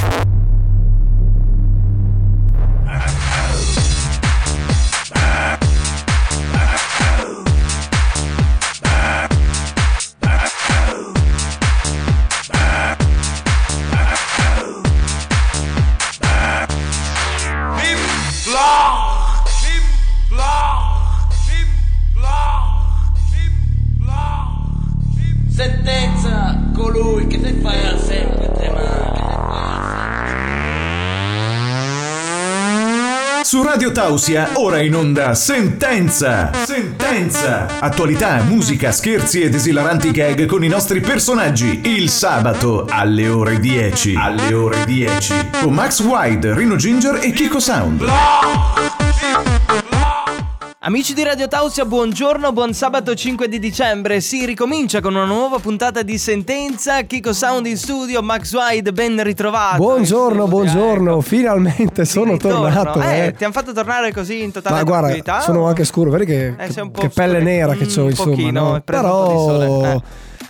Sentenza Tausia, ora in onda Sentenza! Sentenza! Attualità, musica, scherzi ed esilaranti gag con i nostri personaggi. Il sabato alle ore 10. Alle ore 10. Con Max Wide, Rino Ginger e Kiko Sound. Amici di Radio Tausia, buongiorno, buon sabato 5 di dicembre. Si ricomincia con una nuova puntata di Sentenza. Kiko Sound in studio, Max Wide, ben ritrovato. Buongiorno, Eh, buongiorno, ecco. finalmente sono tornato. Eh, eh. ti hanno fatto tornare così in totale Ma guarda, sono anche scuro, vedi che, Eh, po' che pelle nera che Mm, ho, un insomma. pochino, no? Però eh.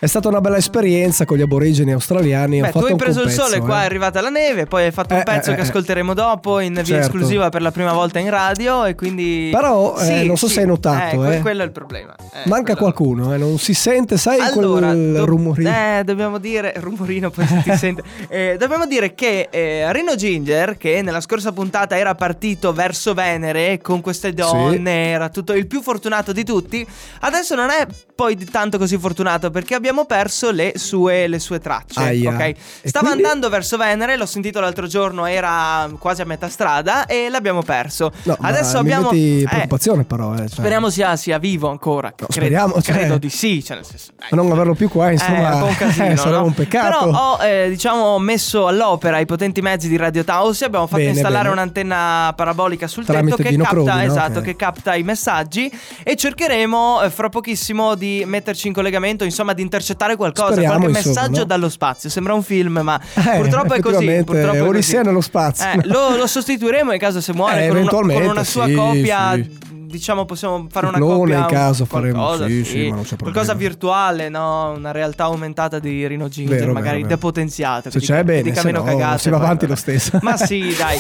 È stata una bella esperienza con gli aborigeni australiani. Beh, tu hai preso il sole, qua è eh. arrivata la neve, poi hai fatto un Eh, pezzo eh, che eh. ascolteremo dopo in via Certo. esclusiva per la prima volta in radio e quindi... Però, eh, non so se hai notato, eh, que- eh. quello è il problema. Eh, Manca quello- qualcuno, eh, non si sente, sai Allora, quel do- rumorino. Eh, dobbiamo dire, rumorino poi si sente. Eh, dobbiamo dire che eh, Rino Ginger, che nella scorsa puntata era partito verso Venere con queste donne, era tutto il più fortunato di tutti, adesso non è poi tanto così fortunato perché abbiamo perso le sue, le sue tracce. Aia. ok? E Stava quindi? andando verso Venere, l'ho sentito l'altro giorno, era quasi a metà strada e l'abbiamo perso. No, adesso abbiamo... metti eh, preoccupazione però. eh, cioè. Speriamo sia, sia vivo ancora. No, Credo- speriamo, cioè- credo di sì. Cioè nel senso. Ma non averlo più qua, Eh, insomma, un casino, eh, sarebbe no? un peccato. Però ho, eh, diciamo, messo all'opera i potenti mezzi di Radio Tausia. Abbiamo fatto Bene, installare bene. un'antenna parabolica sul Tramite tetto che capta, no? esatto, Ok. che capta i messaggi. E cercheremo eh, fra pochissimo di metterci in collegamento, insomma, di intercettare qualcosa, Speriamo, qualche insomma, messaggio no? dallo spazio. Sembra un film, ma Eh, purtroppo è così. Purtroppo è Odissea così. nello spazio. Eh, lo, lo sostituiremo in caso se muore Eh, con, una, con una sua sì, copia. sì. Diciamo, possiamo fare una Clone copia. in caso qualcosa, faremo, sì, sì, ma non c'è Qualcosa virtuale, no? Una realtà aumentata di Rino Ginger, Vero, magari vero, depotenziata. Se c'è, bene, dica se meno no, cagate. si va avanti lo stesso. Ma sì, dai.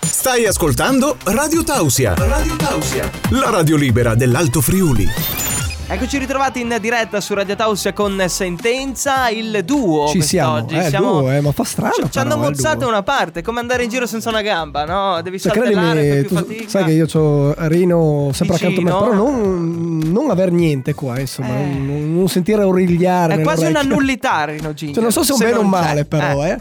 Stai ascoltando Radio Tausia. Radio Tausia. La radio libera dell'Alto Friuli. Eccoci ritrovati in diretta su Radio Tausia con Sentenza, il duo. Ci siamo, eh, Siamo- duo, eh, ma fa strano Ci, ci hanno eh, mozzato una parte, come andare in giro senza una gamba, no? Devi Cioè, saltellare, credimi, sai che io ho Rino sempre accanto a me, però non, non aver niente qua, insomma, Eh. non, non sentire origliare. È quasi una nullità Rino Ginger. Cioè, non so se è un bene o un non male, però, eh.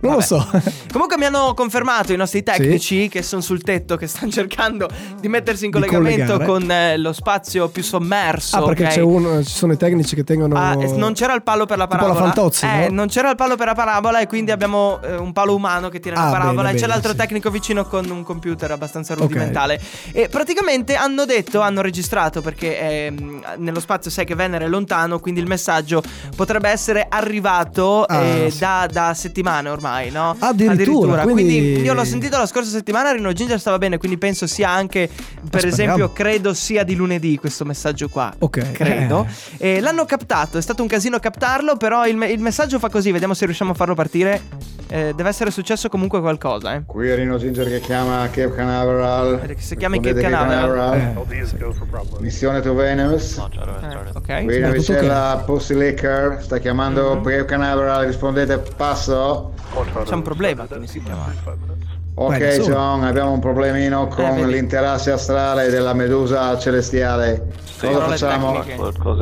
Non lo vabbè. so. Comunque mi hanno confermato i nostri tecnici che sono sul tetto, che stanno cercando di mettersi in collegamento con eh, lo spazio più sommerso. Ah, perché ok? c'è uno, ci sono i tecnici che tengono. Ah, eh, non c'era il palo per la Tipo parabola. la Fantozzi, eh, no? non c'era il palo per la parabola e quindi abbiamo eh, un palo umano che tira la Ah, parabola bene, e c'è bene, l'altro sì. tecnico vicino con un computer abbastanza rudimentale. E praticamente hanno detto, hanno registrato perché ehm, nello spazio sai che Venere è lontano, quindi il messaggio potrebbe essere arrivato Ah, eh, sì. da, da settimane ormai, no? Addirittura, Quindi... quindi- io l'ho sentito la scorsa settimana, Rino Ginger stava bene, quindi penso sia anche, per speriamo. esempio, credo sia di lunedì questo messaggio qua. Ok. Credo. Eh. E l'hanno captato, è stato un casino captarlo, però il, me- il messaggio fa così, vediamo se riusciamo a farlo partire. Eh, deve essere successo comunque qualcosa, eh. Qui è Rino Ginger che chiama Cape Canaveral. Che si chiama Cape Canaveral. Eh, Missione to Venus. Eh, ok. Qui tutto navicella Pussy Licker. Sta chiamando Mhm. Cape Canaveral. Rispondete passo. C'è un problema, quindi si chiama. Ok. John, abbiamo un problemino con Eh, vedi. l'interesse astrale della medusa celestiale. Cosa facciamo?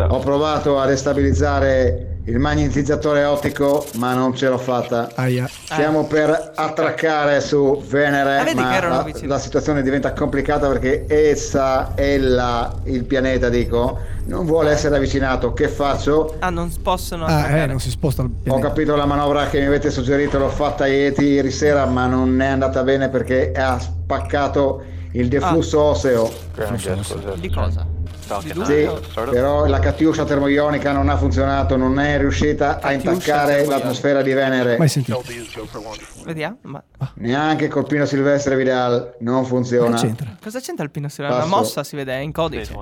Ho provato a destabilizzare il magnetizzatore ottico, ma non ce l'ho fatta. Aia. Stiamo per attraccare su Venere, Ah, ma la, la situazione diventa complicata perché essa, ella, il pianeta, dico, non vuole essere avvicinato. Che faccio? Ah, non possono Ah, eh, non si sposta il Ho capito la manovra che mi avete suggerito, l'ho fatta ieri, ieri sera, ma non è andata bene perché ha spaccato il deflusso Ah. osseo. Di cosa? Due? Sì, però la Catiuscia termoionica non ha funzionato, non è riuscita a intaccare l'atmosfera di Venere. Mai sentito. Vediamo. Ma Neanche col Pino Silvestre Vidal non funziona. C'entra? cosa c'entra il Pino Silvestre? La mossa si vede, è in codice.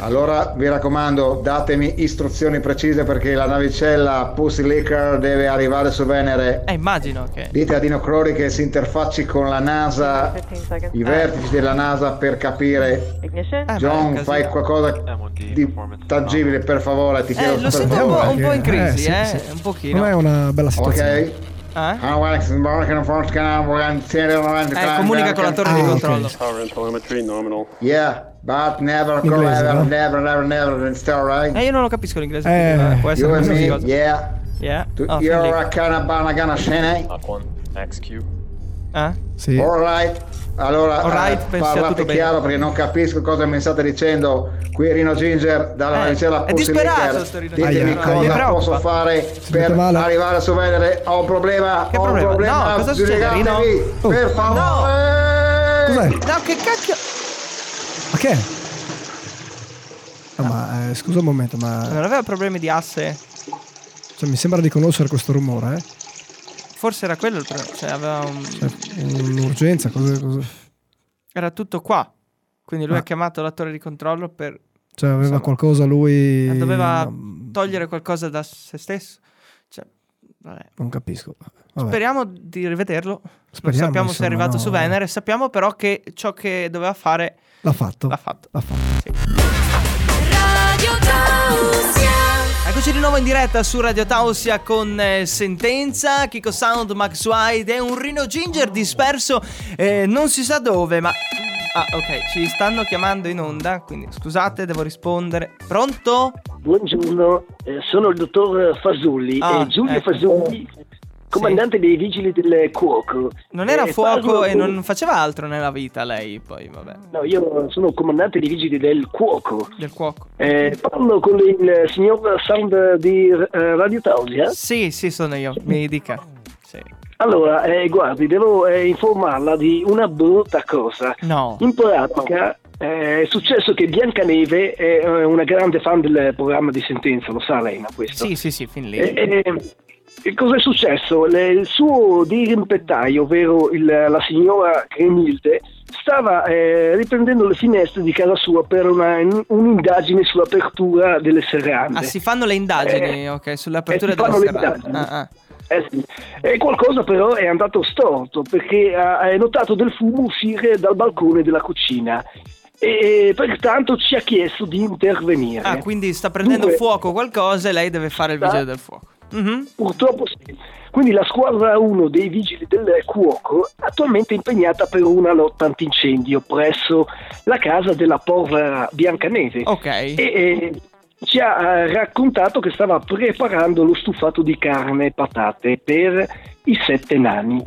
Allora vi raccomando, datemi istruzioni precise perché la navicella Pussy Licker deve arrivare su Venere. Eh, immagino che. Dite a Dino Crori che si interfacci con la NASA, i vertici della NASA per capire. Eh, beh, John, casino. Fai qualcosa di tangibile per favore, ti chiedo Eh, lo per sento un po', un po' in Eh, crisi, sì, eh. sì. Un pochino. Non è una bella situazione. Ok. Eh? Ah, Eh, comunica con la torre Ah, di controllo. Nominal. Yeah, but never, go, Inglese, never, no? never, never, never, it's all right. Eh, io non lo capisco l'inglese. Eh, quindi, può essere You and me, yeah. Yeah. To- Oh, You're a of banana shene. Up one. XQ. Eh? Sì. All right. Allora, Alright, eh, a parlate tutto bene. chiaro perché non capisco cosa mi state dicendo. Qui Rino Ginger dalla Eh, navicella è disperato sto Rino Ditemi Ginger. Cosa aia. Posso fare Si per arrivare su Venere. Ho un problema. Che ho problema? un problema. No, cosa succede, Rino? Oh. Per favore. Cos'è? No, che cacchio. Ma che? Ah, ma eh, scusa un momento, ma Non aveva problemi di asse? cioè, mi sembra di conoscere questo rumore, eh? Forse era quello il problema. Cioè, aveva un... Cioè, un'urgenza, cosa, cosa- Era tutto qua. Quindi lui Ah. ha chiamato la torre di controllo per. cioè aveva Insomma, qualcosa lui... Doveva no, togliere qualcosa da se stesso. Cioè, vabbè. Non capisco. Vabbè. Speriamo di rivederlo. non Speriamo, sappiamo se è insomma, arrivato no, su eh. Venere. Sappiamo però che ciò che doveva fare L'ha fatto. l'ha fatto. L'ha fatto. Radio Tausia. Eccoci di nuovo in diretta su Radio Tausia con eh, Sentenza, Kiko Sound, Max White e un Rino Ginger disperso eh, non si sa dove, ma... Ah, ok, ci stanno chiamando in onda, quindi scusate, devo rispondere. Pronto? Buongiorno, eh, sono il dottor Fasulli, Ah, eh, Giulio ecco. Fasulli, comandante dei vigili del cuoco. Non era Eh, fuoco e non faceva altro nella vita lei, poi vabbè, No, io sono comandante dei vigili del cuoco. del cuoco. Eh, parlo con il signor Sound di eh, Radio Tausia. Sì, sì, sono io, mi dica. Sì. Allora, eh, guardi, devo eh, informarla di una brutta cosa. No. In pratica eh, è successo che Biancaneve è eh, una grande fan del programma di sentenza, lo sa lei, ma questo? Sì, sì, sì, fin lì. E, e- e cosa è successo? Le- il suo dirimpettaio, ovvero il- la signora Cremilde, stava eh, riprendendo le finestre di casa sua per una- un'indagine sull'apertura delle serrande. Ah, si fanno le indagini, ok, sull'apertura Eh, si della fanno le serrata. indagini. Ah, ah. Eh sì. E qualcosa però è andato storto perché ha, notato del fumo uscire dal balcone della cucina e pertanto ci ha chiesto di intervenire. Ah, quindi sta prendendo Dunque- fuoco qualcosa e lei deve fare il vigile del fuoco. Mhm. Purtroppo sì. Quindi la squadra 1 dei vigili del cuoco attualmente è impegnata per una lotta antincendio presso la casa della povera Biancaneve. Ok. E, e ci ha eh, raccontato che stava preparando lo stufato di carne e patate per i sette nani.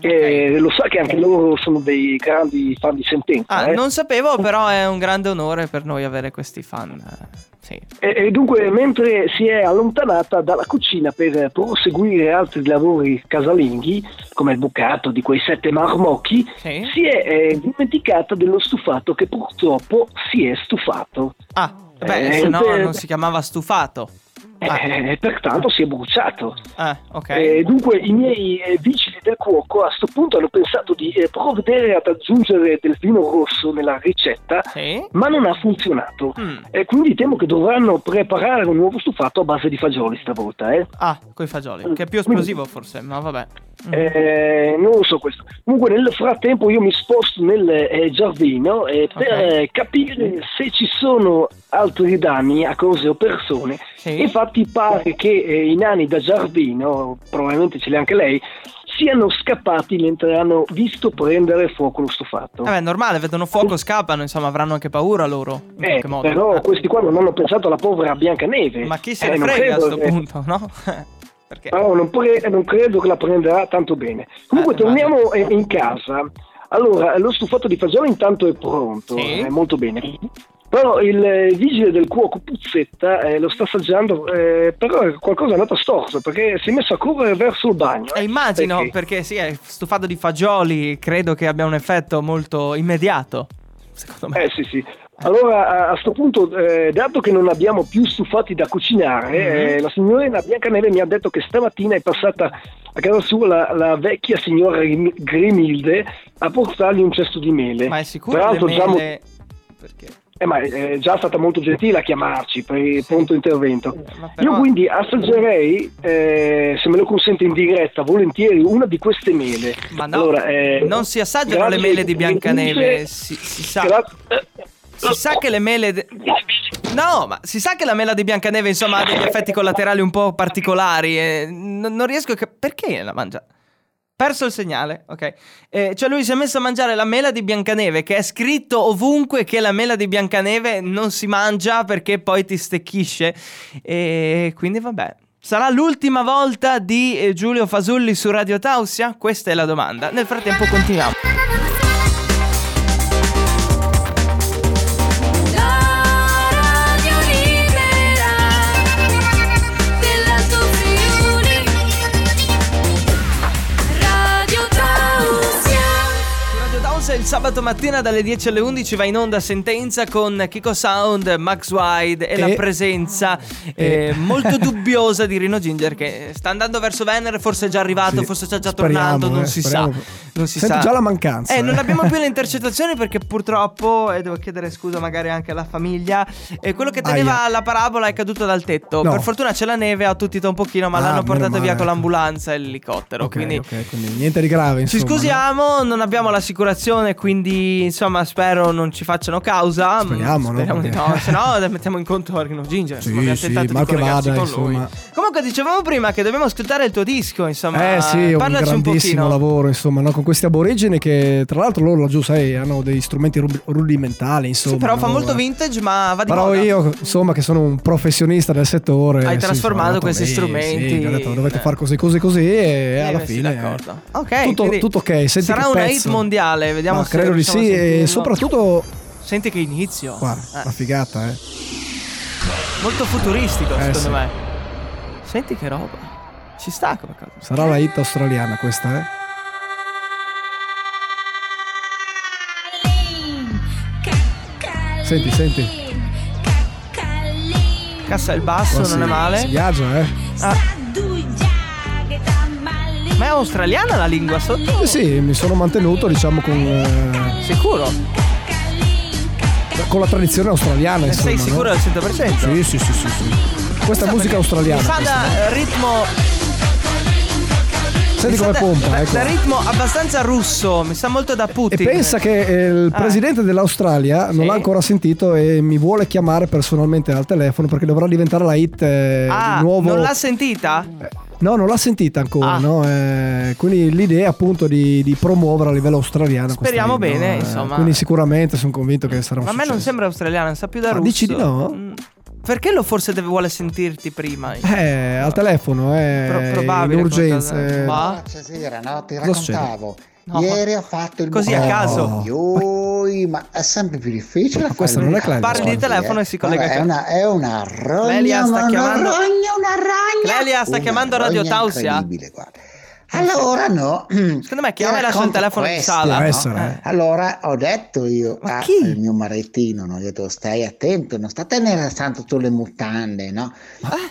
E lo sa che anche loro sono dei grandi fan di sentenza. Ah, eh? non sapevo, però è un grande onore per noi avere questi fan. eh, Sì. E, e dunque, mentre si è allontanata dalla cucina per proseguire altri lavori casalinghi, come il bucato di quei sette marmocchi, Sì. si è eh, dimenticata dello stufato che purtroppo si è stufato. Ah, beh, Eh, se no non si chiamava stufato. Ah, E pertanto si è bruciato. ah, ok. Eh, dunque i miei eh, vigili del cuoco a questo punto hanno pensato di eh, provvedere ad aggiungere del vino rosso nella ricetta, Sì. ma non ha funzionato. Mm. E quindi temo che dovranno preparare un nuovo stufato a base di fagioli stavolta. Eh? Ah, coi fagioli, che è più esplosivo forse, ma vabbè. Mm. Eh, non lo so questo. Comunque nel frattempo io mi sposto nel eh, giardino eh, per Ok. eh, capire se ci sono altri danni a cose o persone. Sì. Infatti pare che eh, i nani da giardino, probabilmente ce li ha anche lei, siano scappati mentre hanno visto prendere fuoco lo stufato. Vabbè, è normale, vedono fuoco, scappano, insomma, avranno anche paura loro, in Eh, però Ah. questi qua non hanno pensato alla povera Biancaneve. Ma chi se Eh, ne frega a credo sto che- punto, no? Perché? No, non, pre- non credo che la prenderà tanto bene. Comunque Eh, torniamo eh, in casa. Allora, lo stufato di fagioli intanto è pronto, Sì. è molto bene. Però il eh, vigile del cuoco Puzzetta eh, lo sta assaggiando, eh, però qualcosa è andato storto perché si è messo a correre verso il bagno. Eh, immagino, Perché? perché sì, è stufato di fagioli, credo che abbia un effetto molto immediato, secondo me. Eh sì sì. Allora, a questo punto, eh, dato che non abbiamo più stufati da cucinare, Mhm. eh, la signorina Biancaneve mi ha detto che stamattina è passata a casa sua la, la vecchia signora Grim- Grimilde a portargli un cesto di mele. Ma è sicuro già mo- mele... Perché? Eh, ma è già stata molto gentile a chiamarci per il pronto intervento. Io quindi assaggerei, eh, se me lo consente in diretta, volentieri una di queste mele. Ma no, Allora, eh, non si assaggiano le grazie- mele di Biancaneve, grazie- si, si sa... gra- eh, Si sa che le mele. de- No, ma si sa che la mela di Biancaneve, insomma, ha degli effetti collaterali un po' particolari. E non, non riesco a. cap- Perché la mangia? Perso il segnale, ok. Eh, cioè, lui si è messo a mangiare la mela di Biancaneve, che è scritto ovunque che la mela di Biancaneve non si mangia perché poi ti stecchisce. E quindi, vabbè. Sarà l'ultima volta di eh, Giulio Fasulli su Radio Tausia? Questa è la domanda. Nel frattempo, continuiamo. Sabato mattina dalle 10 alle 11 va in onda Sentenza con Kiko Sound, Max Wide e, la E- presenza eh, molto dubbiosa di Rino Ginger che sta andando verso Venere, forse è già arrivato, Sì, forse sta già speriamo, tornando, non eh, si speriamo. sa. Non si Sento sa. già la mancanza, Eh, non eh. abbiamo più le intercettazioni perché purtroppo, e devo chiedere scusa magari anche alla famiglia, eh, quello che teneva Aia. la parabola è caduto dal tetto. No. Per fortuna c'è la neve, ha attutito un pochino, ma Ah, l'hanno portato male, via con ecco. l'ambulanza e l'elicottero. Ok, quindi ok, quindi niente di grave. ci insomma, no? scusiamo, non abbiamo l'assicurazione, quindi insomma spero non ci facciano causa. Speriamo, no? Speriamo di Perché- no, se no mettiamo in conto Rino Ginger. Sì, abbiamo sì, tentato mal di vada, con lui. insomma. Comunque dicevamo prima che dobbiamo ascoltare il tuo disco, insomma. Eh sì, un parlaci un grandissimo pochino. lavoro, insomma, no? con questi aborigeni che tra l'altro loro laggiù, sai, hanno dei strumenti rudimentali, insomma. Sì, però fa no? molto Eh. vintage, ma va di Però moda. io, insomma, che sono un professionista del settore. Hai sì, trasformato andato questi strumenti. Sì, ho detto, dovete Eh. fare così, così, così, e Eh, alla sì, fine. d'accordo. Ok, tutto, tutto ok. Senti sarà pezzo. hit mondiale, vediamo Ma se credo di sì, e soprattutto, Senti che inizio. guarda, Eh, la figata, eh. molto futuristico, Eh, secondo sì. me. Senti che roba. Ci sta come cosa. Sarà la hit australiana questa, eh. Senti, senti. Cassa il basso, Oh, non sì, è male. Si viaggia, eh. Ah, ma è australiana la lingua sotto? Eh sì, mi sono mantenuto, diciamo, con, eh, Sicuro? con la tradizione australiana, Ne insomma. sei no? sicuro al 100%? Sì, sì, sì, sì, sì. Questa è musica australiana. Mi questa. da eh, ritmo. Senti come pompa, da, ecco. da ritmo abbastanza russo. Mi sa molto da E Putin. pensa che eh, il Ah. presidente dell'Australia non Sì. l'ha ancora sentito e mi vuole chiamare personalmente al telefono perché dovrà diventare la hit eh, Ah, di nuovo. non l'ha sentita? No, non l'ha sentita ancora, Ah. no? Eh, quindi l'idea appunto di, di promuovere a livello australiano. Speriamo hit, no? bene, Eh, insomma. Quindi sicuramente sono convinto che sarà un Ma a me non sembra australiana, sa più da Ah, russo. dici di no? Mm. Perché lo forse deve vuole sentirti prima? Eh, al telefono, eh, Pro- probabile in urgenza. eh. Ma- Stasera, no? Ti Cosa succede? No. Ieri ho fatto il Così a caso. Oi, ma è sempre più difficile. Ma questo fare non è buco Parli di telefono eh. e si collega a È una, è una rogna. Clelia sta ma chiamando- Una rogna, una rogna. Clelia sta Una chiamando Radio Tausia? incredibile, guarda. Allora no. Secondo me chiama e Ti lascia il racconto telefono in questo, sala. Può no? essere, Eh. Allora ho detto io Ma a- chi? al mio marettino, no? gli ho detto stai attento, non sta a tenere tanto sulle mutande, no?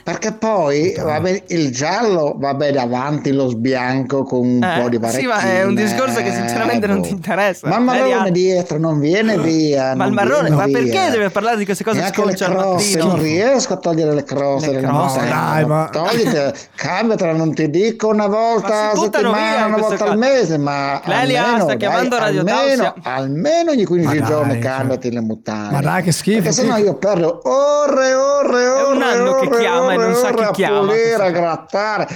Perché poi vabbè, il giallo va bene davanti lo sbianco con un Eh, po' di sì, varecchine. ma è un discorso che sinceramente non ti interessa. Ma il marrone dietro non viene via. Ma il marrone, ma via. perché deve parlare di queste cose le sconce al croste, mattino? non riesco a togliere le croste Le croste, dai, ma- Toglitele, cambiatela, non ti dico una volta Ma a si buttano via una volta al caso. mese, ma Clelia, almeno, sta chiamando dai, Radio almeno, Tausia. almeno ogni 15 Ma dai, giorni cioè. cambiati le mutande. Ma dai, che schifo, Perché sennò che- io perdo ore, ore, ore. È un anno che ore, chiama e non sa chi a chiama, pulire, a grattare.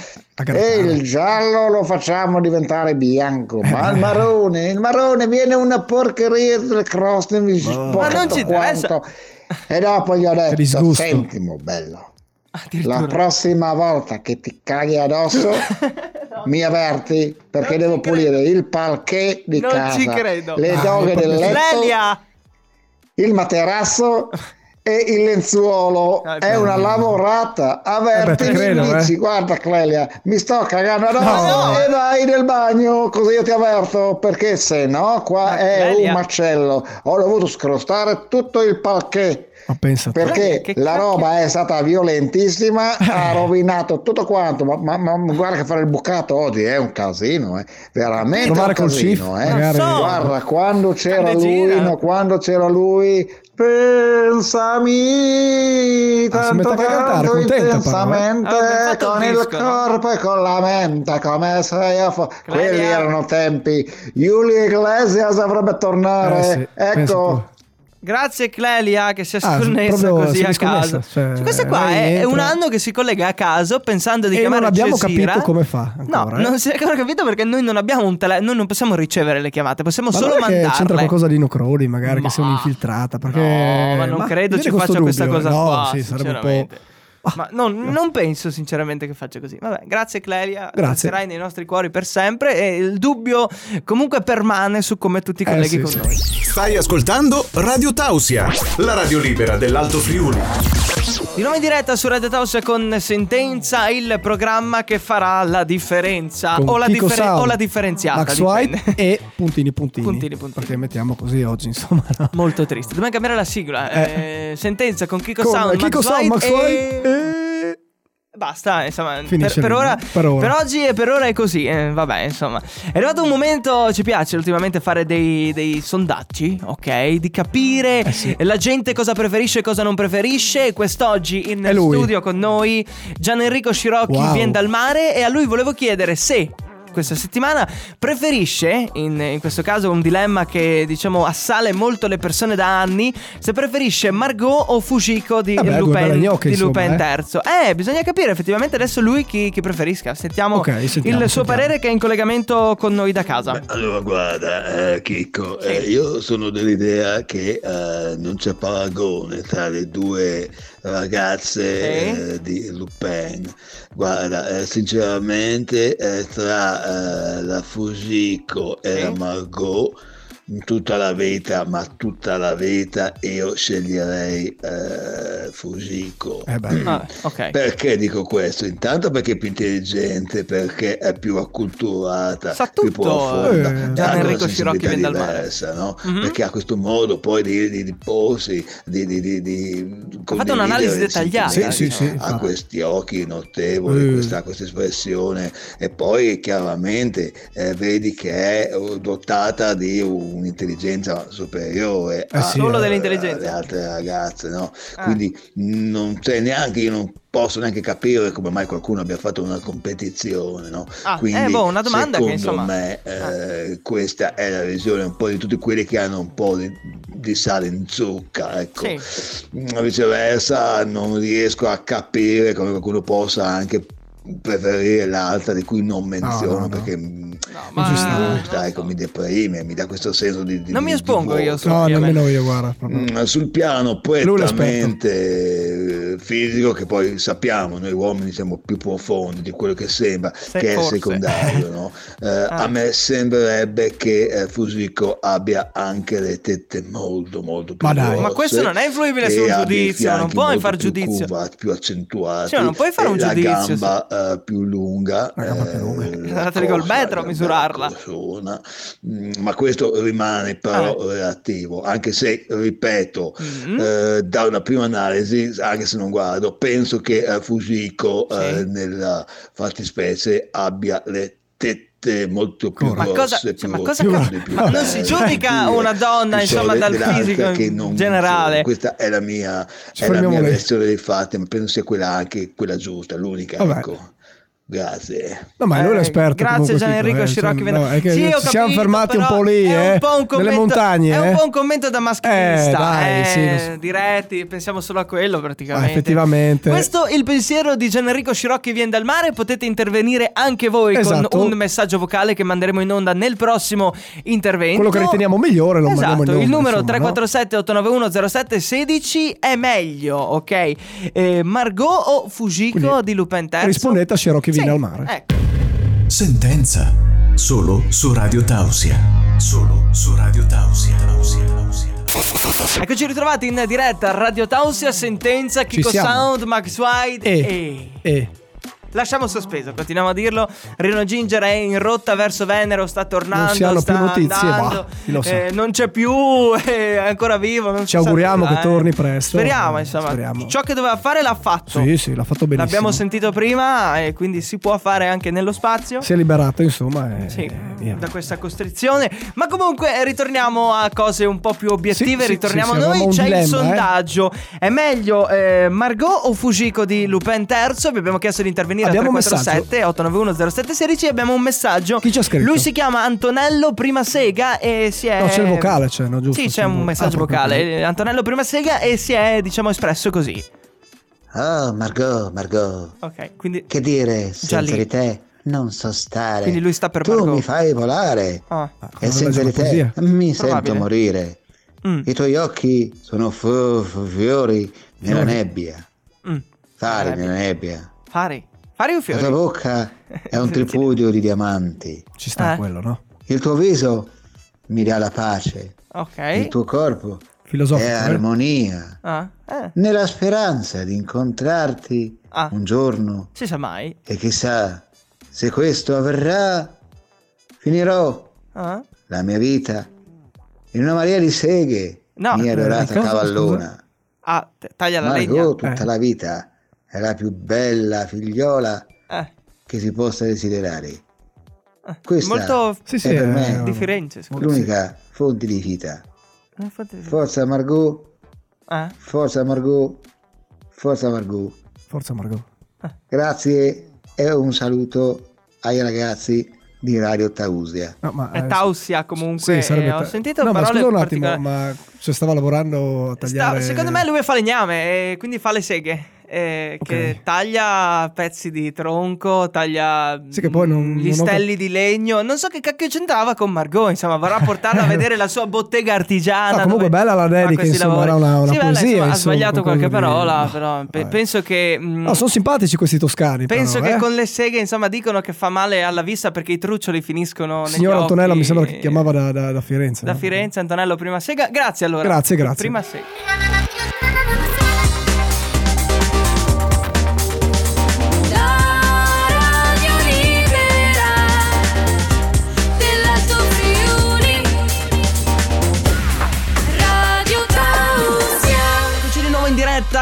E il giallo lo facciamo diventare bianco. Eh, Ma il marrone, il marrone viene una porcheria delle croste, mi si Ma non ci tutto interessa. E dopo gli ho detto, sentimo bello. La prossima volta che ti caghi addosso mi avverti perché Non devo pulire il parquet di Non casa, ci credo. le Ah, doghe è del letto, Clelia! il materasso e il lenzuolo Ah, è una lavorata. Eh Avverti te credo, amici, eh. guarda Clelia, mi sto cagando addosso No. e vai nel bagno, così io ti avverto, perché se no qua Ma è Clelia. un macello. Ho dovuto scrostare tutto il parquet. Ma pensa te. Perché la roba è stata violentissima, ha rovinato tutto quanto. Ma, ma- ma guarda che fare il bucato oggi è un casino, eh. veramente Provare un casino. eh. magari. So. Guarda, quando c'era lui, no, quando c'era lui, pensami Ah, tanto a cantare, tanto contenta però, eh. intensamente Ah, con il no? corpo e con la mente, come se io fo- Clelia. Quelli erano tempi. Julio Iglesias avrebbe tornare. Eh sì, ecco. Grazie Clelia che si è Ah, sconnessa proprio così a caso. cioè, Questo qua lei è, è un anno che si collega a caso pensando di E chiamare non abbiamo Cesira. capito come fa No, ancora, eh. non si è ancora capito perché noi non abbiamo un telefono, noi non possiamo ricevere le chiamate, possiamo Ma solo è che mandarle. c'entra qualcosa di no Crowley, magari Ma- che sia un'infiltrata. Perché... No, ma non credo viene ci faccia questa dubbio. cosa no, qua. sì, sarebbe un po'. Ma non, non penso sinceramente che faccia così. Vabbè, grazie Clelia. Grazie. Resterai nei nostri cuori per sempre. E il dubbio comunque permane su come tu ti Eh, colleghi sì, con sì. noi. Stai ascoltando Radio Tausia, la radio libera dell'Alto Friuli. Di nuovo in diretta su Radio Taos con Sentenza, il programma che farà la differenza. O la, Sound, o la differenziata. Max dipende. White e puntini puntini. Puntini, puntini. Perché mettiamo così oggi, insomma. no? Molto triste. Dobbiamo cambiare la sigla. Eh, sentenza con Kiko Con Sound, Kiko Max Sound, White Max e- White e- Basta, insomma, per, per ora, per ora. oggi e per ora è così. eh, vabbè, insomma, è arrivato un momento. Ci piace ultimamente fare dei, dei sondaggi, ok? Di capire Eh sì. la gente cosa preferisce e cosa non preferisce. Quest'oggi in studio con noi Gian Enrico Scirocchi Wow. viene dal mare. E a lui volevo chiedere se. Questa settimana preferisce, in, in questo caso un dilemma che diciamo assale molto le persone da anni, se preferisce Margot o Fujiko di Vabbè, Lupin, gnocche, di insomma, Lupin eh. terzo. Eh, bisogna capire effettivamente adesso lui chi, chi preferisca. Sentiamo, Ok, sentiamo, il suo sentiamo. parere che è in collegamento con noi da casa. Allora guarda, eh, Chicco, eh, io sono dell'idea che eh, non c'è paragone tra le due ragazze eh, di Lupin. Guarda, eh, sinceramente eh, tra eh, la Fujiko e la Margot tutta la vita, ma tutta la vita io sceglierei eh, Fujiko. Eh. Ah, ok. Perché dico questo? Intanto perché è più intelligente, perché è più acculturata, Sa più tutto, profonda, eh, ha Gian una Enrico Scirocchi mare. diversa, no? Mhm. Perché ha questo modo poi di, di, di porsi, di, di, di, di Ha fatto un'analisi dettagliata. Sì, sì, sì, Ha questi occhi notevoli, Eh. questa, questa espressione e poi chiaramente eh, vedi che è eh, dotata di un'intelligenza superiore Eh sì. Solo eh, dell'intelligenza. alle altre ragazze, no? Ah. Quindi non c'è neanche, io non posso neanche capire come mai qualcuno abbia fatto una competizione, no? Ah, Quindi eh, boh, una domanda che, secondo insomma- me eh, questa è la visione un po' di tutti quelli che hanno un po' di, di sale in zucca, ecco. Sì. Mm, Viceversa non riesco a capire come qualcuno possa anche preferire l'altra di cui non menziono no, no. perché mm, ma- mi non disgusta, so. ecco, mi deprime, mi dà questo senso di, di Non mi espongo di io No, nemmeno io, guarda. Mm, sul piano è prettamente eh, fisico, che poi sappiamo, noi uomini siamo più profondi di quello che sembra, Se- che è forse. secondario. no? Eh, Ah. A me sembrerebbe che eh, Fusiko abbia anche le tette molto, molto più Ma dai. grosse Ma questo non è influibile e sul giudizio, non puoi far più giudizio. curvati, più accentuati. Sì, ma non puoi fare un la giudizio, gamba eh, più lunga. La gamba più lunga. eh, Andateli col metro la misurarla. corsona. Mm, ma questo rimane però Ah. relativo, anche se, ripeto, Mhm. eh, da una prima analisi, anche se non guardo, penso che eh, Fujiko eh, Sì. nella fattispecie abbia le tette molto più. Ma cosa, grosse, cioè, più ma cosa ca- più ma non si giudica una donna, insomma, dal fisico in generale. Questa è la mia, è la mia versione dei fatti, ma penso sia quella anche quella giusta, l'unica. Vabbè. Ecco. Grazie. No, ma lui è Eh, l'esperto. Grazie comunque, Gian Enrico eh, Scirocchi. cioè, no, è Sì, ci siamo capito, fermati un po' lì, è un eh, po' un nelle commento- montagne. È un eh. po' un commento da maschilista. Eh, dai, eh, sì, so. Diretti, pensiamo solo a quello praticamente. Ah, effettivamente. Questo il pensiero di Gian Enrico Scirocchi viene dal mare. Potete intervenire anche voi Esatto. con un messaggio vocale che manderemo in onda nel prossimo intervento. Quello che riteniamo migliore lo esatto, mandiamo in onda. il numero insomma, no? 347 891 0716 è meglio, ok? Eh, Margot o Fujiko Quindi di Lupin terzo? rispondete a Scirocchi Sì, viene al mare. Ecco. Sentenza. Solo su Radio Tausia. Solo su Radio Tausia. Tausia, Tausia. Eccoci ritrovati in diretta a Radio Tausia, Sentenza, Kiko. Sound, Max White E. e... E. Lasciamo sospeso, continuiamo a dirlo. Reno Ginger è in rotta verso Venere, sta tornando. Non si hanno sta più notizie, andando, bah, eh, non c'è più, è ancora vivo. Ci auguriamo che eh. torni presto. Speriamo, insomma. Speriamo. Ciò che doveva fare l'ha fatto. Sì, sì, l'ha fatto benissimo. L'abbiamo sentito prima e quindi si può fare anche nello spazio. Si è liberato, insomma. E, Sì, via. da questa costrizione. Ma comunque eh, ritorniamo a cose un po' più obiettive. Sì, ritorniamo sì, a sì, noi. avevamo un C'è il dilemma, eh. sondaggio. È meglio eh, Margot o Fujiko di Lupin III? Vi abbiamo chiesto di intervenire Abbiamo un a 347 891 0716 Abbiamo un messaggio. Chi ci ha scritto? Lui si chiama Antonello Prima Sega e si è. No, c'è il vocale, c'è, no, giusto? Sì, c'è un messaggio Ah, proprio vocale. Eh, Antonello Prima Sega e si è, diciamo, espresso così. Oh, Margot, Margot. Ok, quindi. Che dire, Già senza lì. di te non so stare. Quindi lui sta per Tu Margot. mi fai volare. Ah. E non senza di te mi Probabile. sento morire. Mm. I tuoi occhi sono fu- fu- fiori nella Fiori. nebbia. Mm. Fari nella nebbia. Fari. Fari o La fiori? tua bocca è un tripudio di diamanti. Ci sta Eh. quello, no? Il tuo viso mi dà la pace. Ok. Il tuo corpo Filosofico. è eh? armonia. Ah, eh. Nella speranza di incontrarti Ah. un giorno Si sa mai. e chissà se questo avverrà, finirò Ah. la mia vita in una marea di seghe, No, mia adorata cosa, cavallona. Ah, taglia la legna. Margot tutta Eh. la vita è la più bella figliola Eh. che si possa desiderare. eh. Questa Molto Sì, sì, è per eh, me di Firenze. scusa. l'unica fonte di vita. Eh, Forza Margot, Eh? forza Margot, forza Margot. Forza Margot. Grazie e un saluto ai ragazzi di Radio Tausia. No, ma, È eh, Tausia comunque. Sì, sarebbe eh, ho ta- sentito no, ma parole scusa un attimo, ma cioè, stava lavorando a Sta- tagliare. secondo me lui fa legname e quindi fa le seghe. Eh, Ok. Che taglia pezzi di tronco, taglia Sì, poi non- mm, non ho listelli di legno. Non so che cacchio c'entrava con Margot. Insomma, vorrà portarla a vedere la sua bottega artigiana. No, comunque bella la dedica, insomma, lavori. era una- una Sì, bella, poesia, insomma, ha sbagliato qualche di- parola. no, però pe- penso che. mm, No, sono simpatici questi toscani. Penso però, che eh. con le seghe, insomma, dicono che fa male alla vista perché i truccioli finiscono Signor Antonello mi sembra che chiamava da, da- da Firenze. Da no? Firenze, Antonello prima sega. Grazie allora. Grazie, grazie. Prima sega.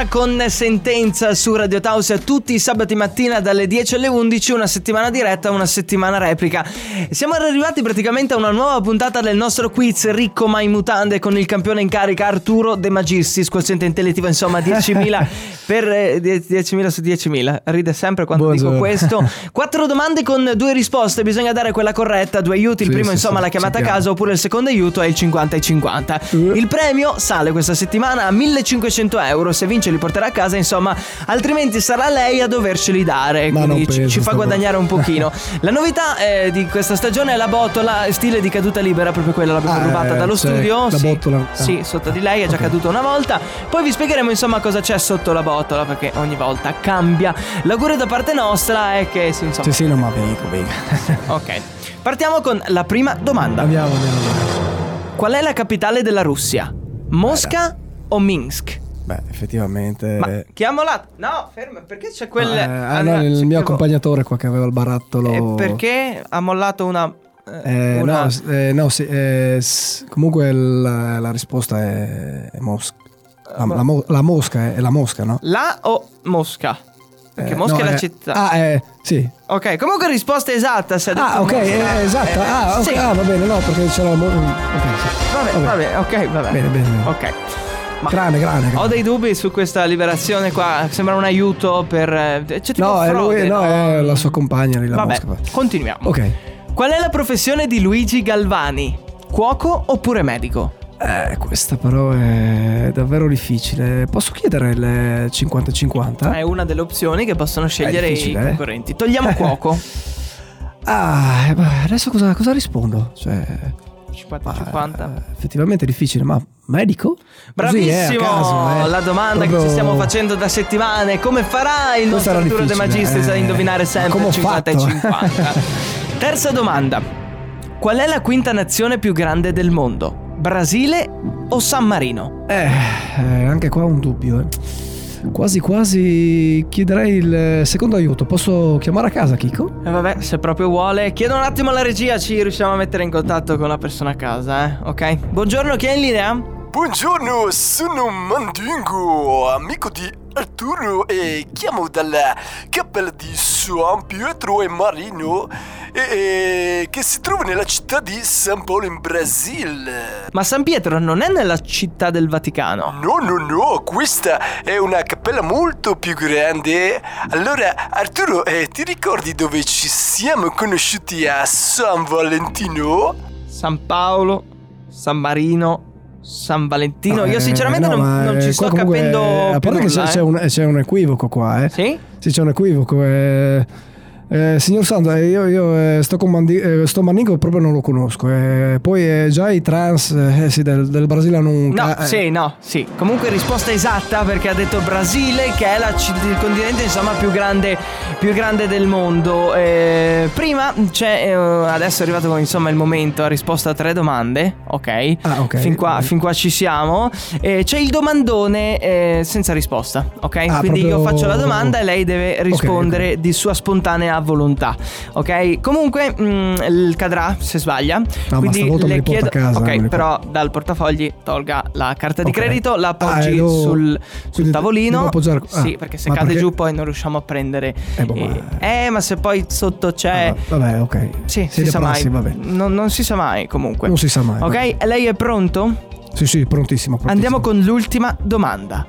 Con Sentenza su Radio Tausia tutti i sabati mattina dalle 10 alle 11, una settimana diretta, una settimana replica. Siamo arrivati praticamente a una nuova puntata del nostro quiz ricco ma in mutande con il campione in carica Arturo De Magistris, quoziente intellettivo insomma 10.000 per eh, 10.000 su 10.000. Ride sempre quando dico Buongiorno. questo. Quattro domande con due risposte, bisogna dare quella corretta, due aiuti, il Sì, primo sì, insomma sì, la chiamata a casa oppure il secondo aiuto è il 50 e 50. Uh. Il premio sale questa settimana a 1500 euro. Se vince li porterà a casa, insomma, altrimenti sarà lei a doverceli dare. Ma quindi ci, ci fa guadagnare un pochino. La novità eh, di questa stagione è la botola, stile di caduta libera, proprio quella l'abbiamo Ah, rubata eh, dallo studio. la sì, botola. Ah. Sì, sotto di lei è già Ok. caduta una volta. Poi vi spiegheremo insomma cosa c'è sotto la botola, perché ogni volta cambia. L'augurio da parte nostra è che insomma. Sì, sì, no, ma vengo, vengo. Ok. Partiamo con la prima domanda. Andiamo, andiamo. andiamo. Qual è la capitale della Russia? Mosca o Minsk? Beh, effettivamente. Ma chiamola. No, ferma, perché c'è quel. Eh, ah, allora, no, il mio che vo- accompagnatore qua che aveva il barattolo. Eh, perché ha mollato una. eh, Eh, una- no, eh, no, sì, eh, s- comunque la, la risposta è, è Mosca. La, la mo- la mosca è, la mosca, no? La o Mosca? Perché Eh, Mosca no, è la eh, città. Ah, eh, sì. Ok, comunque risposta esatta. Se Ah, ok, Mosca. eh, esatto. Ah, ok, Sì. ah, va bene, no, perché c'era la mo- Ok, sì. Vabbè, vabbè, ok, vabbè. Bene, bene. bene. Ok. Ma Grande, grande. ho dei dubbi su questa liberazione qua. Sembra un aiuto per. C'è tipo No, è frode, lui, no, è la sua compagna lì, Vabbè, mosca. continuiamo. Ok. Qual è la professione di Luigi Galvani? Cuoco oppure medico? Eh, questa però è davvero difficile. Posso chiedere il 50-50? È una delle opzioni che possono scegliere i eh? concorrenti. Togliamo cuoco. Ah, eh, adesso cosa, cosa rispondo? Cioè, 50-50. eh, effettivamente è difficile, ma medico? A Bravissimo! caso, eh. La domanda che Proprio- ci stiamo facendo da settimane. Come farà il Questa nostro Arturo De Magistris a eh. indovinare sempre Come ho 50 e fatto? 50? Terza domanda. Qual è la quinta nazione più grande del mondo? Brasile o San Marino? Eh, eh, anche qua un dubbio. eh. Quasi quasi chiederei il secondo aiuto. Posso chiamare a casa, Kiko? E vabbè, se proprio vuole, chiedo un attimo alla regia, ci riusciamo a mettere in contatto con la persona a casa, eh? Ok? Buongiorno, chi è in linea? Buongiorno, sono Mandingo, amico di Arturo e chiamo dalla cappella di San Pietro e Marino e- e- che si trova nella città di San Paolo in Brasile. Ma San Pietro non è nella città del Vaticano. No, no, no, questa è una cappella molto più grande. Allora, Arturo, eh, ti ricordi dove ci siamo conosciuti a San Valentino? San Paolo, San Marino, San Valentino. Io Eh, sinceramente no, non, non eh, ci sto capendo. A parte che c'è, c'è eh. un, c'è un equivoco qua, eh. Sì? Sì, c'è un equivoco. eh. Eh, signor Sandra, io, io, eh, sto con Mandi- eh, sto Mandingo proprio non lo conosco. eh. poi eh, già i trans eh, sì, del, del Brasile hanno un. No, ca- eh. sì, no, sì. Comunque risposta esatta perché ha detto Brasile che è la il continente insomma più grande, più grande del mondo. Eh, prima c'è, eh, adesso è arrivato insomma il momento, ha risposto a tre domande, ok? Ah, ok. Fin qua, fin qua ci siamo. Eh, c'è il domandone eh, senza risposta, ok? Ah, Quindi io proprio- faccio la domanda e lei deve rispondere di sua spontanea volontà, ok? Comunque mh, il cadrà se sbaglia. ma quindi me le chiedo, a casa, ok, però dal portafogli tolga la carta di Ok. credito, la appoggi Ah, lo- sul, sul tavolino. appoggiare- ah, sì, perché se ma cade perché- giù poi non riusciamo a prendere. Eh, boh, ma- eh, ma se poi sotto c'è. Ah, vabbè, ok. Sì, si Siete sa prassi, mai. vabbè. Non, non si sa mai comunque. Non si sa mai. Ok, vabbè. lei è pronto? Sì, sì, prontissimo. prontissimo. Andiamo con l'ultima domanda.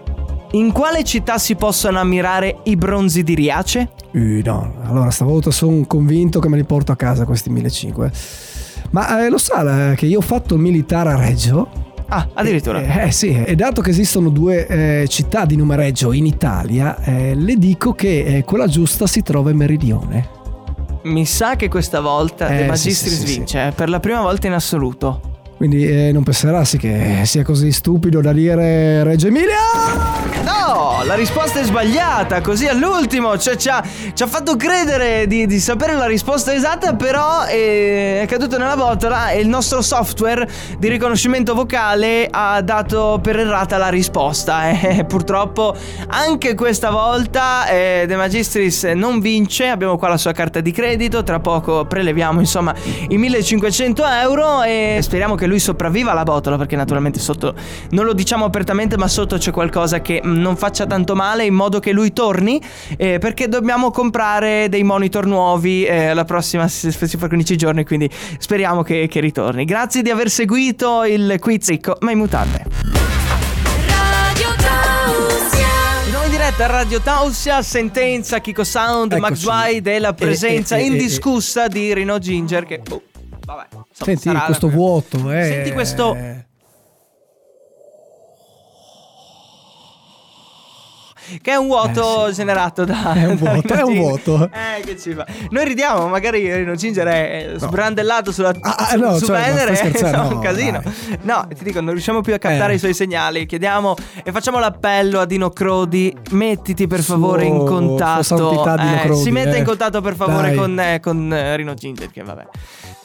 In quale città si possono ammirare i bronzi di Riace? Eh, no, allora stavolta sono convinto che me li porto a casa questi 1500. Ma eh, lo sa eh, che io ho fatto il militare a Reggio? Ah, addirittura. Eh, eh, sì, e dato che esistono due eh, città di nome Reggio in Italia, eh, le dico che eh, quella giusta si trova in Meridione. Mi sa che questa volta Eh, De sì, Magistris sì, sì, vince, eh, per la prima volta in assoluto. Quindi eh, non penserà sì che sia così stupido da dire Reggio Emilia! No, la risposta è sbagliata, così all'ultimo, cioè ci ha, ci ha fatto credere di, di sapere la risposta esatta, però eh, è caduto nella botola e il nostro software di riconoscimento vocale ha dato per errata la risposta. Eh, purtroppo anche questa volta eh, De Magistris non vince, abbiamo qua la sua carta di credito, tra poco preleviamo insomma i 1500 euro e speriamo che lui sopravviva alla botola perché naturalmente sotto, non lo diciamo apertamente, ma sotto c'è qualcosa che mm, non faccia tanto male in modo che lui torni eh, perché dobbiamo comprare dei monitor nuovi eh, la prossima s- s- fra 15 giorni quindi speriamo che, che ritorni grazie di aver seguito il quiz ricco ma in mutande diretta a Radio Tausia sentenza Kiko Sound Max Eccoci. White e la presenza Eh, eh, eh, indiscussa di Rino Ginger che boh, vabbè insomma, Senti la- questo vuoto, eh. Senti questo Che è un vuoto generato da. È un vuoto, è un vuoto. Eh, che ci fa. Noi ridiamo, magari Rino Ginger è sbrandellato sulla. Ah, ah, su, no, su cioè, Venere. scherzando? insomma, un No, casino. dai. No, ti dico, non riusciamo più a captare Eh. i suoi segnali. Chiediamo e facciamo l'appello a Dino Crodi. Mettiti per favore in Suo- contatto. sua santità Dino Eh, Crodi, si metta eh. in contatto per favore Dai. con, eh, con eh, Rino Ginger. Che vabbè.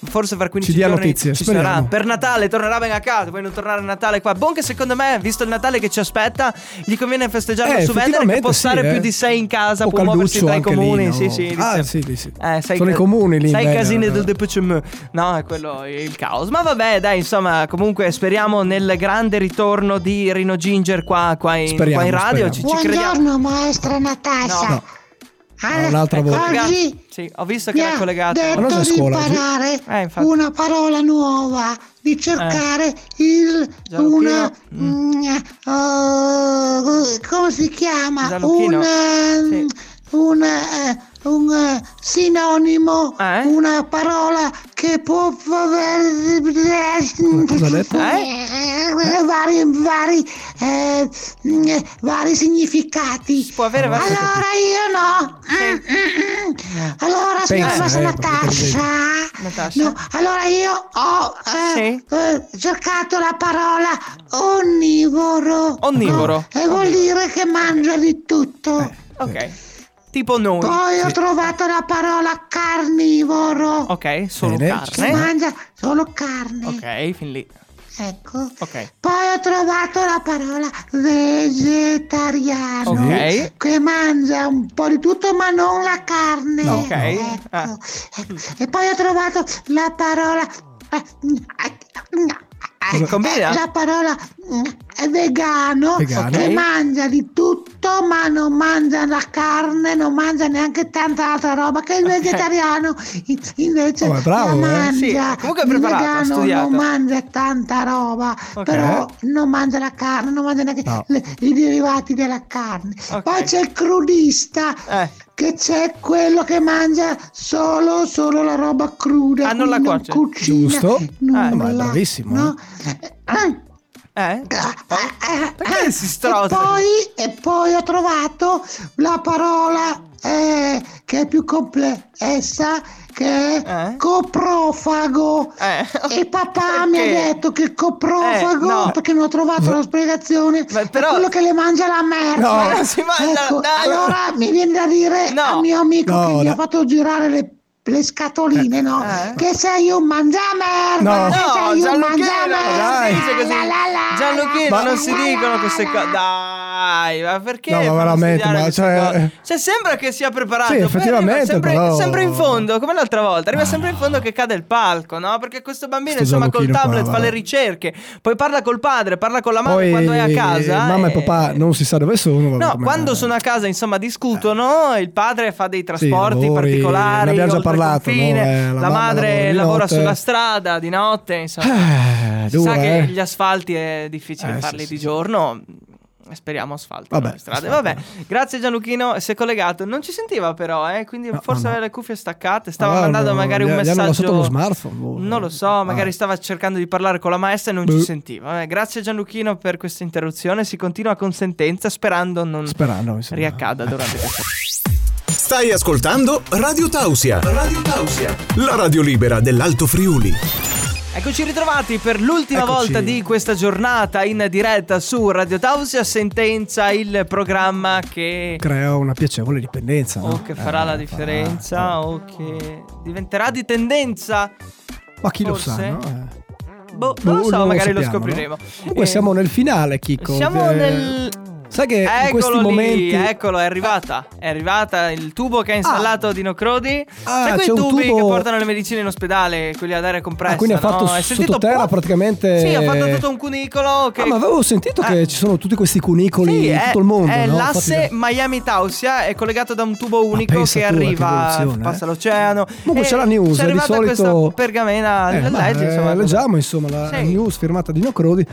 Forse fra 15 Ci dia giorni notizie, ci speriamo. sarà. Per Natale tornerà ben a casa. Puoi non tornare a Natale qua. Buon che secondo me, visto il Natale che ci aspetta, gli conviene festeggiarlo Eh, su Venere che può stare sì, eh. più di sei in casa, O può muoversi tra i comuni. lì, no? Sì, sì. Ah, sì, sì, sì. Eh, sai Sono ca- i comuni lì Sai i casini no? del DPCM. No, è quello il caos. Ma vabbè, dai, insomma, comunque speriamo nel grande ritorno di Rino Ginger qua, qua in, Speriamo, qua in radio. speriamo. Ci, ci crediamo. Buongiorno maestra Natascia. No. Allora, un'altra voce. Oggi Sì, ho visto che era collegato. detto Ma non sei a di scuola imparare Eh, una parola nuova, di cercare il Gianluchino, una mm, oh, come si chiama? Gianluchino, Un, eh, sì. un, eh, un, eh, sinonimo, Eh? una parola che può Cosa ha detto? Eh, vari, vari, eh, vari significati. Può avere vari- Allora io no. Mm. Allora, signora eh, Natascia. Natascia. No, allora io ho eh, Sì. eh, cercato la parola onnivoro. Onnivoro. No, E vuol dire che mangia di tutto. Ok. Tipo noi. Poi ho trovato la parola carnivoro. Ok, solo Bene. Che carne. mangia solo carne. Ok, fin lì. ecco. Ok. Poi ho trovato la parola vegetariano, Ok. che mangia un po' di tutto ma non la carne. No. Ok. Ecco, Ah. ecco. E poi ho trovato la parola... Come combina? La parola mm, è vegano, Vegano. che Ok. mangia di tutto ma non mangia la carne, non mangia neanche tanta altra roba che il vegetariano invece Oh, bravo, la eh. mangia. Sì, comunque è il preparato, studiato. non mangia tanta roba, Ok. però non mangia la carne, non mangia neanche No. le- i derivati della carne. Ok. Poi c'è il crudista. Eh. Che c'è quello che mangia solo, solo la roba cruda. Ah, non la cuoce. cucina Giusto. nulla, Ah, ma è bravissimo, no? Eh, Eh? Perché eh, si strosa? E poi, e poi ho trovato la parola eh, che è più complessa, che è Eh? coprofago. Eh. E papà mi ha Perché? detto che il coprofago, Eh, no. perché non ho trovato la spiegazione, Ma però- è quello che le mangia la merda. No, non si mangia- Ecco, dai. allora mi viene da dire No. al mio amico No, che mi ha fatto girare le, le scatoline, no? Eh. Che sei un mangiamerda, No. che No, sei un Gianluchino, mangiamerda. non si dice così. La, la, la, Gianluchino, la, non si la, dicono la, queste la, cose. la. Dai, ma perché? No, ma veramente, ma cioè- cose? Cioè, sembra che sia preparato. Sì, effettivamente, sempre, però- sempre in fondo, come l'altra volta. Arriva sempre in fondo che cade il palco, no? Perché questo bambino, Sto insomma, col tablet qua, fa le ricerche. Poi parla col padre, parla con la madre Poi quando è a casa. mamma e e- papà non si sa dove sono. No, quando sono a casa, insomma, discutono. Il padre fa dei trasporti lavori, particolari. ne abbiamo già parlato, confine. no? Eh, la la, mamma madre lavora notte. sulla strada di notte. Insomma, Eh, si dura, sa che eh. gli asfalti è difficile Eh, farli sì, di sì, giorno. Speriamo asfalti Vabbè, le strade. asfalto. Vabbè, grazie Gianluchino. Si è collegato. Non ci sentiva, però, eh, quindi No, forse no, no. aveva le cuffie staccate. Stava Ah, mandando no, magari gli- un hanno messaggio. lasciato lo smartphone, boh. Non lo so, magari Ah. stava cercando di parlare con la maestra e non Boh. ci sentiva. Eh, grazie Gianluchino per questa interruzione. Si continua con sentenza, sperando non Sperando, riaccada durante questa. Stai ascoltando Radio Tausia. Radio Tausia. La radio libera dell'Alto Friuli. Eccoci ritrovati per l'ultima Eccoci. volta di questa giornata in diretta su Radio Tausia, Sentenza, il programma che, Crea una piacevole dipendenza. no? o che farà Eh, la differenza o che diventerà di tendenza. Ma chi Forse? lo sa, no? Eh. Boh, Boh, non lo so, non lo magari lo sappiamo, scopriremo. no? Comunque Eh, siamo nel finale, Chicco. Siamo Eh, nel... Sai che in questi Eccolo lì, momenti... eccolo, è arrivata. È arrivata il tubo che ha installato Dino Crodi. Ah, Sai quei tubi tubo- che portano le medicine in ospedale, quelli ad aria compressa. Ah, quindi ha fatto no? Sentito sottoterra praticamente... Sì, ha fatto tutto un cunicolo che Ah, ma avevo sentito Eh. che ci sono tutti questi cunicoli Sì, in è, tutto il mondo, è no? l'asse Fatti da- Miami Tausia, è collegato da un tubo unico che tu, che arriva, evoluzione, passa eh. l'oceano. Comunque c'è la news, eh, di arrivata solito- questa pergamena, Eh, leggi, eh, insomma. leggiamo insomma la Sì. news firmata di Nocrodi.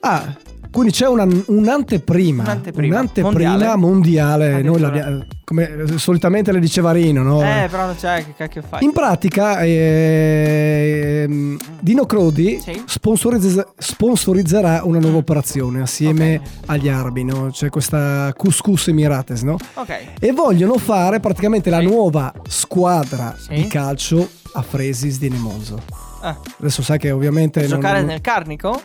Ah, quindi c'è una- un'anteprima, Un'anteprima, un'anteprima mondiale. mondiale, noi come solitamente le diceva Rino, no? Eh, però non c'è, che cacchio fai? In pratica, ehm, Dino Crodi Sì. sponsorizza- sponsorizzerà una nuova operazione assieme agli arabi, no? C'è questa Couscous Emirates, no? Ok. E vogliono fare praticamente la Sì. nuova squadra Sì. di calcio a Fresis di Nemonzo. Ah, Adesso sai che ovviamente... non- giocare non- nel carnico?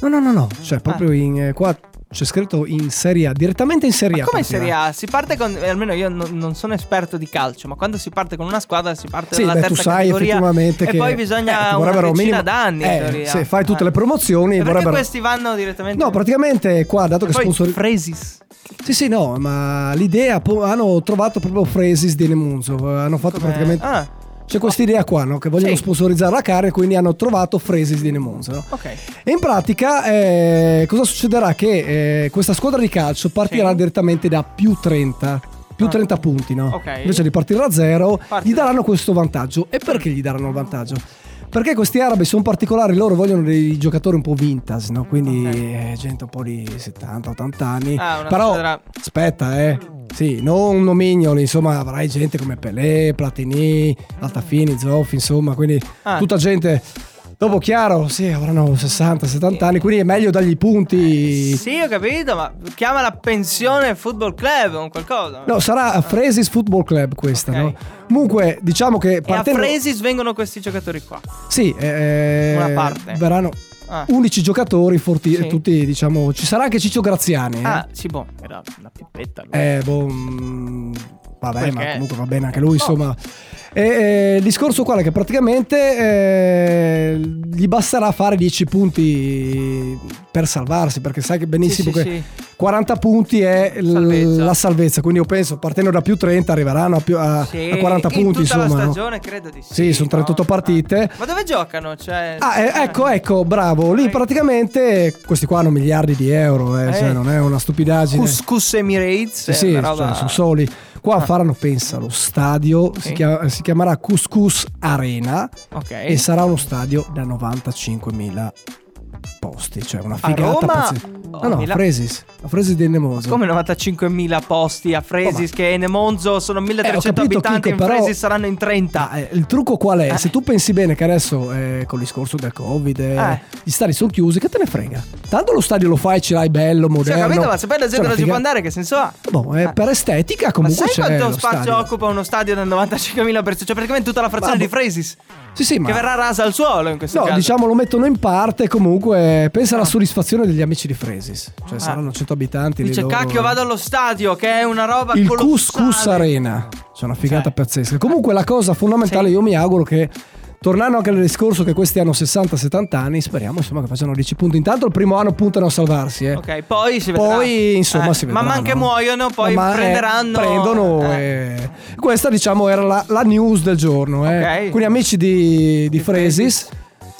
No, no, no, no, cioè proprio in... eh, qua c'è scritto in Serie A, direttamente in Serie Ma A. come in partirà. Serie A? Si parte con. eh, Almeno io non, non sono esperto di calcio, ma quando si parte con una squadra si parte Sì, dalla beh, terza tu sai categoria effettivamente e che poi bisogna eh, una decina minimo- d'anni. eh, se fai tutte Eh. le promozioni E perché vorrebbero questi vanno direttamente. No, praticamente qua, dato che poi sponsor... Fresis. Sì, sì, no, ma l'idea hanno trovato proprio Fresis di Nemunzo, hanno fatto Come- praticamente Ah, c'è questa idea qua, no? Che vogliono Sì. sponsorizzare la carne, quindi hanno trovato Fresis di Nemunzo, no? ok. E in pratica eh, cosa succederà? Che eh, questa squadra di calcio partirà Sì. direttamente da più 30. Più Ah. 30 punti, no? Ok. Invece di partire da zero, Parti gli da- daranno questo vantaggio. E perché gli daranno il vantaggio? Perché questi arabi sono particolari, loro vogliono dei giocatori un po' vintage, no? Quindi Ok. eh, gente un po' di 70-80 anni. Ah, Però squadra- aspetta, eh. Sì, non nomignoli, insomma, avrai gente come Pelé, Platini, Altafini, Zoffi, insomma, quindi Ah. tutta gente Dopo chiaro, sì, avranno 60-70 anni, quindi è meglio dargli i punti. Sì, ho capito, ma chiama la pensione football club o un qualcosa. No, sarà a Fresis Football Club questa, Ok. no? Comunque, diciamo che e a partendo... Fresis vengono questi giocatori qua. Sì, eh, Una parte. verranno Ah. 11 giocatori forti, Sì. tutti diciamo, ci sarà anche Ciccio Graziani. eh. Ah, sì, boh, era una pippetta. lui. Eh, boh, mm, vabbè, ma Perché? comunque va bene anche lui, Oh. insomma. E, eh, il discorso qual è? Che praticamente eh, gli basterà fare 10 punti per salvarsi, perché sai che benissimo Sì, sì, che sì. 40 punti è Salvezza. la salvezza, quindi io penso partendo da più 30 arriveranno a, più- a- a 40 in punti. tutta insomma, la no? stagione credo di sì. Sì, sono 38 no? partite. Ma dove giocano? Cioè, Ah, eh, ecco, ecco, bravo. Lì praticamente questi qua hanno miliardi di euro, eh, Eh. cioè non è una stupidaggine. Couscous Emirates. Sì, cioè, sono soli. Qua faranno, pensa, lo stadio si, Sì. chia- si chiamerà Couscous Arena Ok. e sarà uno stadio da 95.000 posti, cioè una A figata Roma pazzesca. o No, no, a Milano? Fresis, a Fresis di Nemoso. Come 95.000 posti a Fresis, che in Monzo sono 1300 Eh, capito, abitanti, Chico, in però- Fresis saranno in 30. Ah, eh, il trucco qual è? Se tu pensi bene che adesso eh, con il discorso del Covid eh, Eh. gli stadi sono chiusi, che te ne frega? Tanto lo stadio lo fai, ce l'hai bello, Sì, moderno. capito, ma se poi la gente non ci può andare, che senso ha? Boh, eh, per estetica Ma comunque sai c'è quanto spazio stadio. occupa uno stadio da 95.000 persone? Cioè, praticamente tutta la frazione Ma- di Fresis. Sì, sì, ma Che verrà rasa al suolo in questo No, caso. diciamo lo mettono in parte comunque pensa Ah. alla soddisfazione degli amici di Fresis. Cioè saranno 100 abitanti. Dice, loro- cacchio, vado allo stadio, che è una roba Il colossale. Couscous Arena. C'è una figata Cioè. pazzesca. Comunque la cosa fondamentale Sì. io mi auguro che Tornando anche al discorso che questi hanno 60-70 anni, speriamo insomma che facciano 10 punti. Intanto il primo anno puntano a salvarsi. Eh. Ok, poi si vedrà. Poi insomma Eh, si vedrà. Man mano che no? muoiono, poi Ma, eh, prenderanno. prendono. Eh. eh. Questa diciamo era la, la news del giorno. Eh. Ok. Quindi amici di, di Fresis,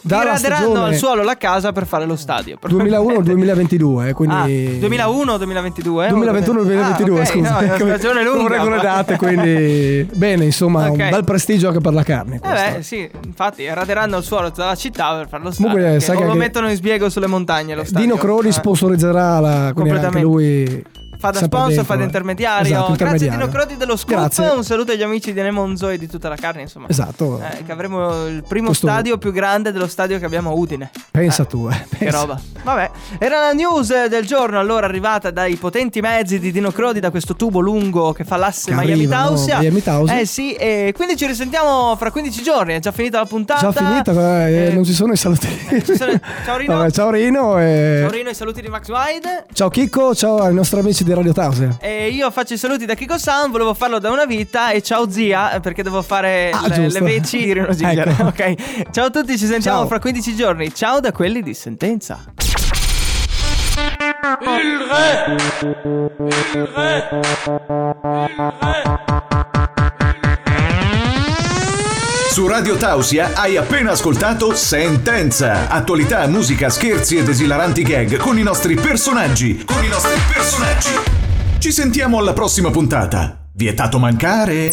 dalla stagione al suolo la casa per fare lo stadio. 2001-2022. eh, Quindi Ah, 2001-2022? 2021-2022, Ah, ok, scusa. no, è una stagione lunga. Non regole date, quindi bene, insomma, un Ok. bel prestigio anche per la carne. Eh beh, sì, infatti raderanno il suolo tutta la città per fare lo stadio. Comunque, sai che lo mettono in sbiego sulle montagne lo stadio. Dino Croni Eh. sponsorizzerà la, quindi anche lui Fa da sempre sponsor, dentro, fa da eh. intermediario. Esatto, Grazie intermediario. Dino Crodi dello Scoop. Grazie. Un saluto agli amici di Nemonzo e di tutta la carne, insomma. Esatto. Eh, che avremo il primo Questo- stadio più grande dello stadio che abbiamo a Udine. Pensa tu, eh. Che pensa. roba. Vabbè, era la news del giorno, allora arrivata dai potenti mezzi di Dino Crodi da questo tubo lungo che fa l'asse Miami? Tausia. Miami Tausia. Eh sì, e quindi ci risentiamo fra 15 giorni. È già finita la puntata. Già finita, eh, Eh, non ci sono i saluti. ci sono- Ciao Rino. Vabbè, ciao Rino. E... Ciao Rino, i saluti di Max Wide. Ciao Chicco, ciao ai nostri amici di Radio Tausia. E io faccio i saluti da Kiko San, volevo farlo da una vita e ciao zia perché devo fare Ah, le, le veci di Rino Ginger. Ecco. Ok. Ciao a tutti, ci sentiamo Ciao. fra 15 giorni. Ciao da quelli di Sentenza. Il re! Il re! Il re! Su Radio Tausia hai appena ascoltato Sentenza. Attualità, musica, scherzi ed esilaranti gag con i nostri personaggi. Con i nostri personaggi. Ci sentiamo alla prossima puntata. Vietato mancare.